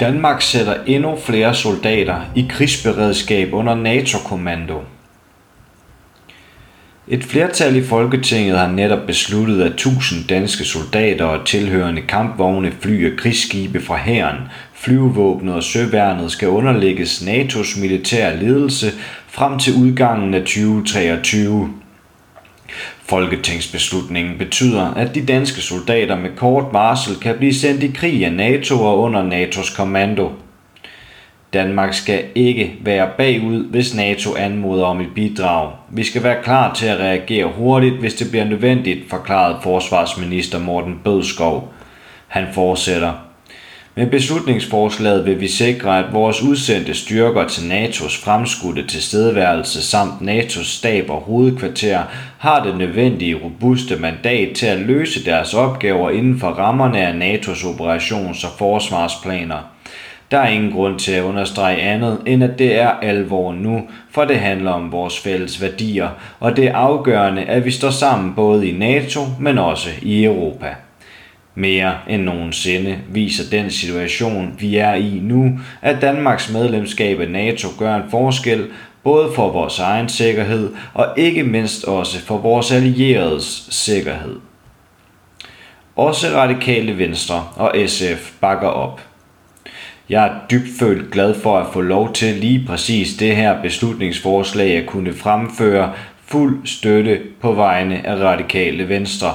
Danmark sætter endnu flere soldater i krigsberedskab under NATO-kommando. Et flertal i Folketinget har netop besluttet, at 1000 danske soldater og tilhørende kampvogne, fly og krigsskibe fra hæren, flyvevåbnet og søværnet skal underlægges NATO's militære ledelse frem til udgangen af 2023. Folketingsbeslutningen betyder, at de danske soldater med kort varsel kan blive sendt i krig af NATO og under NATO's kommando. Danmark skal ikke være bagud, hvis NATO anmoder om et bidrag. Vi skal være klar til at reagere hurtigt, hvis det bliver nødvendigt, forklarede forsvarsminister Morten Bødskov. Han fortsætter. Med beslutningsforslaget vil vi sikre, at vores udsendte styrker til NATO's fremskudte tilstedeværelse samt NATO's stab og hovedkvarter har det nødvendige robuste mandat til at løse deres opgaver inden for rammerne af NATO's operations- og forsvarsplaner. Der er ingen grund til at understrege andet, end at det er alvor nu, for det handler om vores fælles værdier, og det er afgørende, at vi står sammen både i NATO, men også i Europa. Mere end nogensinde viser den situation, vi er i nu, at Danmarks medlemskab af NATO gør en forskel, både for vores egen sikkerhed og ikke mindst også for vores allieredes sikkerhed. Også radikale Venstre og SF bakker op. Jeg er dybt følt glad for at få lov til lige præcis det her beslutningsforslag at kunne fremføre fuld støtte på vegne af radikale Venstre.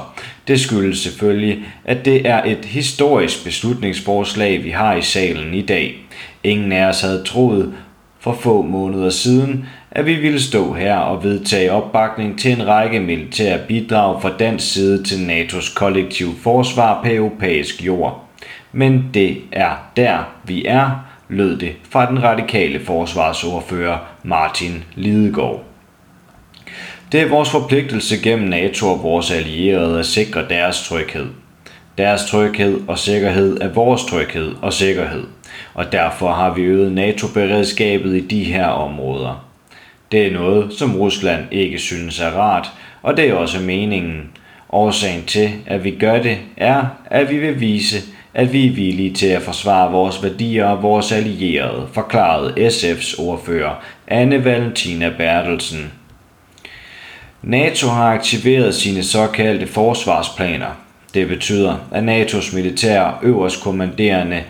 Det skyldes selvfølgelig, at det er et historisk beslutningsforslag, vi har i salen i dag. Ingen af os havde troet for få måneder siden, at vi ville stå her og vedtage opbakning til en række militære bidrag fra dansk side til NATO's kollektiv forsvar på europæisk jord. Men det er der, vi er, lød det fra den radikale forsvarsordfører Martin Lidegaard. Det er vores forpligtelse gennem NATO og vores allierede at sikre deres tryghed. Deres tryghed og sikkerhed er vores tryghed og sikkerhed, og derfor har vi øget NATO-beredskabet i de her områder. Det er noget, som Rusland ikke synes er rart, og det er også meningen. Årsagen til, at vi gør det, er, at vi vil vise, at vi er villige til at forsvare vores værdier og vores allierede, forklarede SF's ordfører Anne Valentina Bertelsen NATO har aktiveret sine såkaldte forsvarsplaner. Det betyder, at NATO's militære øverstkommanderende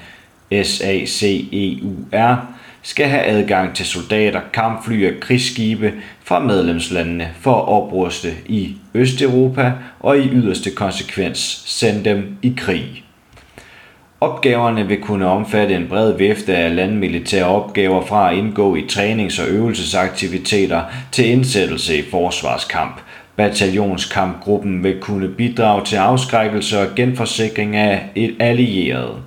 SACEUR skal have adgang til soldater, kampfly og krigsskibe fra medlemslandene for at opruste i Østeuropa og i yderste konsekvens sende dem i krig. Opgaverne vil kunne omfatte en bred vifte af landmilitære opgaver fra at indgå i trænings- og øvelsesaktiviteter til indsættelse i forsvarskamp. Bataljonskampgruppen vil kunne bidrage til afskrækkelse og genforsikring af et allieret.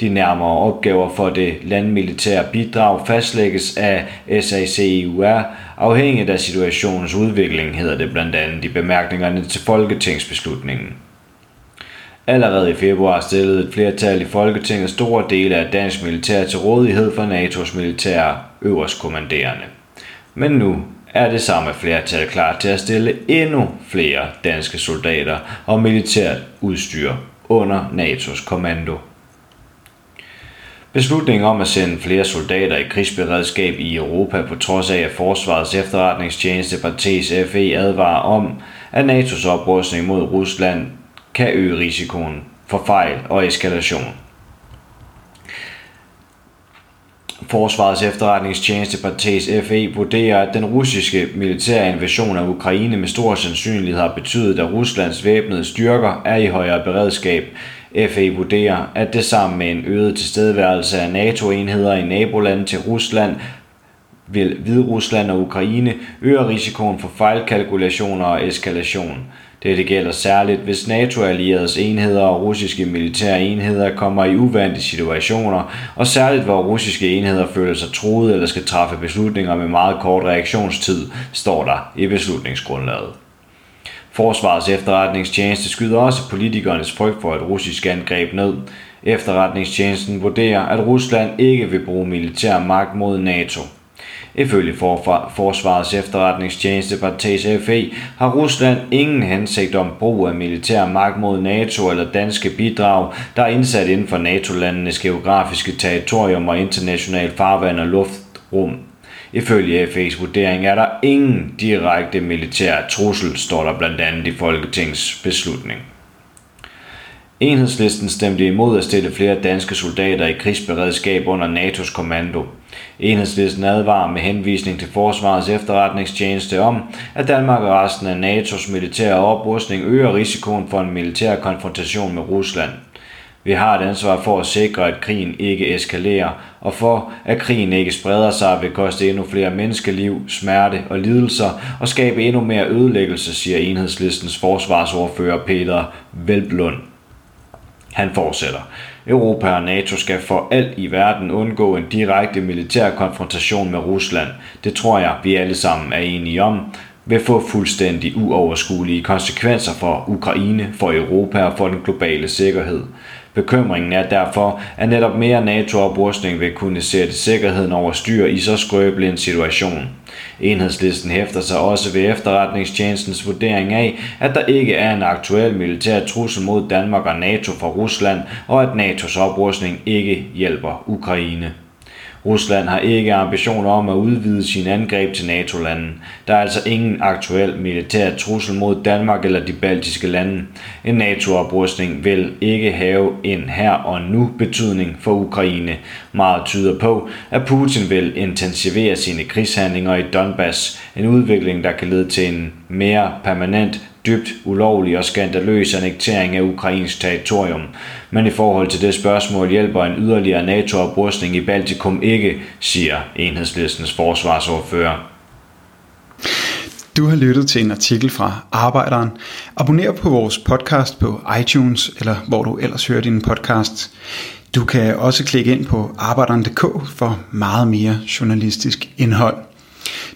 De nærmere opgaver for det landmilitære bidrag fastlægges af SACEUR afhængigt af situationens udvikling, hedder det blandt andet i bemærkningerne til folketingsbeslutningen. Allerede i februar stillede et flertal i Folketinget store dele af dansk militær til rådighed for NATO's militære øverstkommanderende. Men nu er det samme flertal klar til at stille endnu flere danske soldater og militært udstyr under NATO's kommando. Beslutningen om at sende flere soldater i krigsberedskab i Europa på trods af, at Forsvarets efterretningstjeneste Partes FE advarer om, at NATO's oprustning mod Rusland kan øge risikoen for fejl og eskalation. Forsvarets efterretningstjeneste Partes FE vurderer, at den russiske militære invasion af Ukraine med stor sandsynlighed har betydet, at Ruslands væbnede styrker er i højere beredskab. FE vurderer, at det sammen med en øget tilstedeværelse af NATO-enheder i nabolandet til Rusland vil Hviderusland og Ukraine øger risikoen for fejlkalkulationer og eskalation. Dette gælder særligt, hvis NATO-allieredes enheder og russiske militære enheder kommer i uvante situationer, og særligt hvor russiske enheder føler sig truet eller skal træffe beslutninger med meget kort reaktionstid, står der i beslutningsgrundlaget. Forsvarets efterretningstjeneste skyder også politikernes frygt for et russisk angreb ned. Efterretningstjenesten vurderer, at Rusland ikke vil bruge militær magt mod NATO – Ifølge Forsvarets efterretningstjeneste Partez FE har Rusland ingen hensigt om brug af militær magt mod NATO eller danske bidrag, der er indsat inden for NATO-landenes geografiske territorium og international farvand og luftrum. Ifølge FE's vurdering er der ingen direkte militær trussel, står der blandt andet i Folketingets beslutning. Enhedslisten stemte imod at stille flere danske soldater i krigsberedskab under NATO's kommando. Enhedslisten advarer med henvisning til Forsvarets efterretningstjeneste om, at Danmark og resten af NATO's militære oprustning øger risikoen for en militær konfrontation med Rusland. Vi har et ansvar for at sikre, at krigen ikke eskalerer, og for, at krigen ikke spreder sig vil koste endnu flere menneskeliv, smerte og lidelser og skabe endnu mere ødelæggelse, siger enhedslistens forsvarsordfører Peter Velblund. Han fortsætter. Europa og NATO skal for alt i verden undgå en direkte militær konfrontation med Rusland. Det tror jeg, vi alle sammen er enige om vil få fuldstændig uoverskuelige konsekvenser for Ukraine, for Europa og for den globale sikkerhed. Bekymringen er derfor, at netop mere NATO-oprustning vil kunne sætte sikkerheden over styr i så skrøbelig en situation. Enhedslisten hæfter sig også ved efterretningstjenestens vurdering af, at der ikke er en aktuel militær trussel mod Danmark og NATO fra Rusland, og at NATO's oprustning ikke hjælper Ukraine. Rusland har ikke ambitioner om at udvide sine angreb til NATO-landen. Der er altså ingen aktuel militær trussel mod Danmark eller de baltiske lande. En NATO-oprustning vil ikke have en her og nu betydning for Ukraine. Meget tyder på, at Putin vil intensivere sine krigshandlinger i Donbass, en udvikling, der kan lede til en mere permanent dybt ulovlig og skandaløs annektering af ukrainsk territorium. Men i forhold til det spørgsmål hjælper en yderligere NATO-oprustning i Baltikum ikke, siger enhedslistens forsvarsordfører. Du har lyttet til en artikel fra Arbejderen. Abonner på vores podcast på iTunes, eller hvor du ellers hører din podcast. Du kan også klikke ind på arbejderen.dk for meget mere journalistisk indhold.